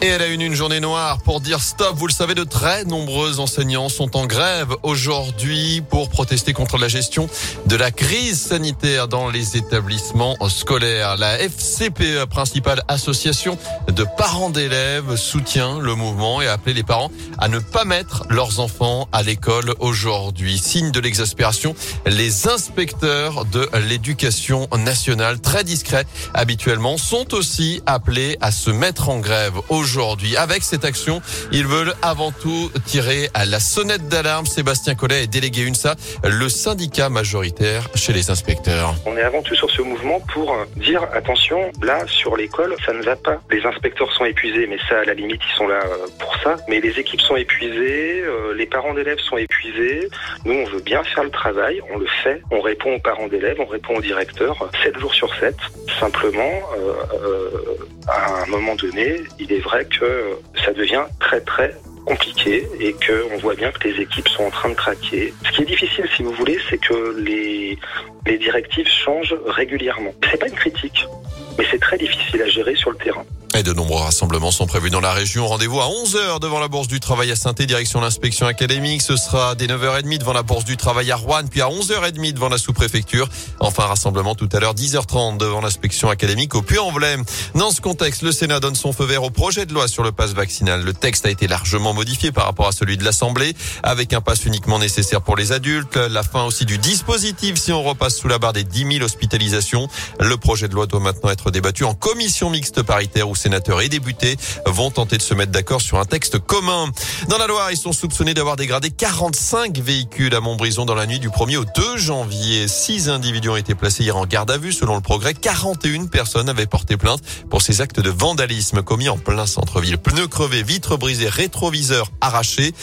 Et elle a une, une journée noire pour dire stop. Vous le savez, de très nombreux enseignants sont en grève aujourd'hui pour protester contre la gestion de la crise sanitaire dans les établissements scolaires. La FCPE, principale association de parents d'élèves, soutient le mouvement et a appelé les parents à ne pas mettre leurs enfants à l'école aujourd'hui. Signe de l'exaspération, les inspecteurs de l'éducation nationale, très discrets habituellement, sont aussi appelés à se mettre en grève aujourd'hui aujourd'hui. Avec cette action, ils veulent avant tout tirer à la sonnette d'alarme. Sébastien Collet est délégué UNSA, le syndicat majoritaire chez les inspecteurs. On est avant tout sur ce mouvement pour dire attention, là sur l'école, ça ne va pas. Les inspecteurs sont épuisés, mais ça à la limite ils sont là euh, pour ça. Mais les équipes sont épuisées, euh, les parents d'élèves sont épuisés. Nous on veut bien faire le travail, on le fait, on répond aux parents d'élèves, on répond aux directeurs 7 jours sur 7. Simplement, euh, euh, à un moment donné, il est vrai que ça devient très très compliqué et que on voit bien que les équipes sont en train de craquer. Ce qui est difficile, si vous voulez, c'est que les, les directives changent régulièrement. C'est pas une critique, mais c'est très difficile à gérer sur le terrain. Et de nombreux rassemblements sont prévus dans la région. Rendez-vous à 11h devant la Bourse du Travail à saint direction l'inspection académique. Ce sera dès 9h30 devant la Bourse du Travail à Rouen, puis à 11h30 devant la sous-préfecture. Enfin, rassemblement tout à l'heure, 10h30 devant l'inspection académique au Puy-en-Velay. Dans ce contexte, le Sénat donne son feu vert au projet de loi sur le passe vaccinal. Le texte a été largement modifié par rapport à celui de l'Assemblée, avec un passe uniquement nécessaire pour les adultes, la fin aussi du dispositif si on repasse sous la barre des 10 000 hospitalisations. Le projet de loi doit maintenant être débattu en commission mixte paritaire sénateurs et députés vont tenter de se mettre d'accord sur un texte commun. Dans la Loire, ils sont soupçonnés d'avoir dégradé 45 véhicules à Montbrison dans la nuit du 1er au 2 janvier. Six individus ont été placés hier en garde à vue. Selon le progrès, 41 personnes avaient porté plainte pour ces actes de vandalisme commis en plein centre-ville. Pneus crevés, vitres brisées, rétroviseurs arrachés.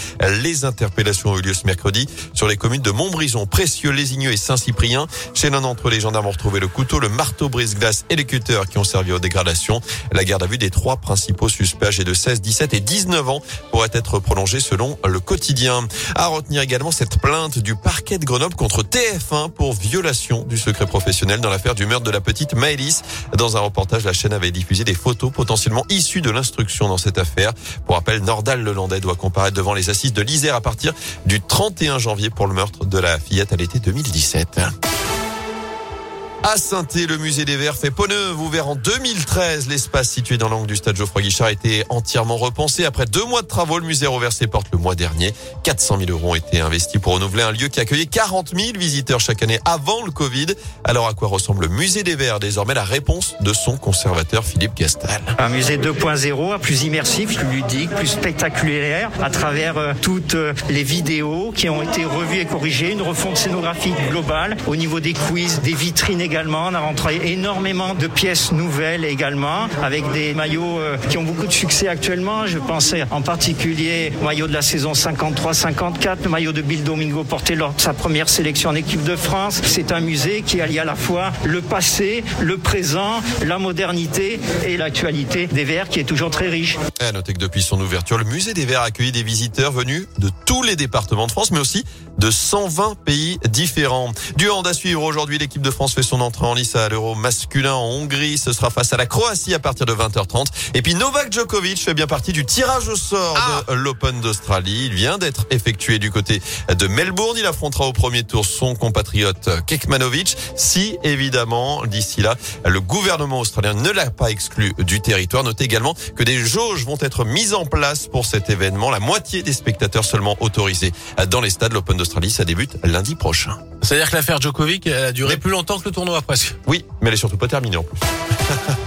Les interpellations ont eu lieu ce mercredi sur les communes de Montbrison, Précieux, Lésigneux et Saint-Cyprien. Chez l'un d'entre eux, les gendarmes ont retrouvé le couteau, le marteau brise-glace et les cutters qui ont servi aux dégradations. La garde à vue des trois principaux suspects âgés de 16, 17 et 19 ans pourrait être prolongée selon le quotidien. À retenir également cette plainte du parquet de Grenoble contre TF1 pour violation du secret professionnel dans l'affaire du meurtre de la petite Maëlys. Dans un reportage, la chaîne avait diffusé des photos potentiellement issues de l'instruction dans cette affaire. Pour rappel, Nordal Lelandais doit comparaître devant les assises de l'Isère à partir du 31 janvier pour le meurtre de la fillette à l'été 2017. À saint le musée des Verts fait peau neuve. Ouvert en 2013, l'espace situé dans l'angle du stade Geoffroy Guichard a été entièrement repensé. Après deux mois de travaux, le musée a rouvert ses portes le mois dernier. 400 000 euros ont été investis pour renouveler un lieu qui accueillait 40 000 visiteurs chaque année avant le Covid. Alors à quoi ressemble le musée des Verts? Désormais la réponse de son conservateur Philippe Gastal. Un musée 2.0, plus immersif, plus ludique, plus spectaculaire, à travers euh, toutes euh, les vidéos qui ont été revues et corrigées, une refonte scénographique globale au niveau des quiz, des vitrines également également. On a rentré énormément de pièces nouvelles également, avec des maillots euh, qui ont beaucoup de succès actuellement. Je pensais en particulier au maillot de la saison 53-54, le maillot de Bill Domingo porté lors de sa première sélection en équipe de France. C'est un musée qui allie à la fois le passé, le présent, la modernité et l'actualité des Verts qui est toujours très riche. À noter que depuis son ouverture, le musée des Verts a accueilli des visiteurs venus de tous les départements de France, mais aussi de 120 pays différents. Du hand à suivre aujourd'hui, l'équipe de France fait son entrée en lice à l'Euro masculin en Hongrie. Ce sera face à la Croatie à partir de 20h30. Et puis Novak Djokovic fait bien partie du tirage au sort de ah. l'Open d'Australie. Il vient d'être effectué du côté de Melbourne. Il affrontera au premier tour son compatriote Kekmanovic. Si évidemment, d'ici là, le gouvernement australien ne l'a pas exclu du territoire. Notez également que des jauges vont être mises en place pour cet événement. La moitié des spectateurs seulement autorisés dans les stades. L'Open d'Australie, ça débute lundi prochain. C'est-à-dire que l'affaire Djokovic a duré plus longtemps que le tournoi presque. Oui, mais elle est surtout pas terminée en plus.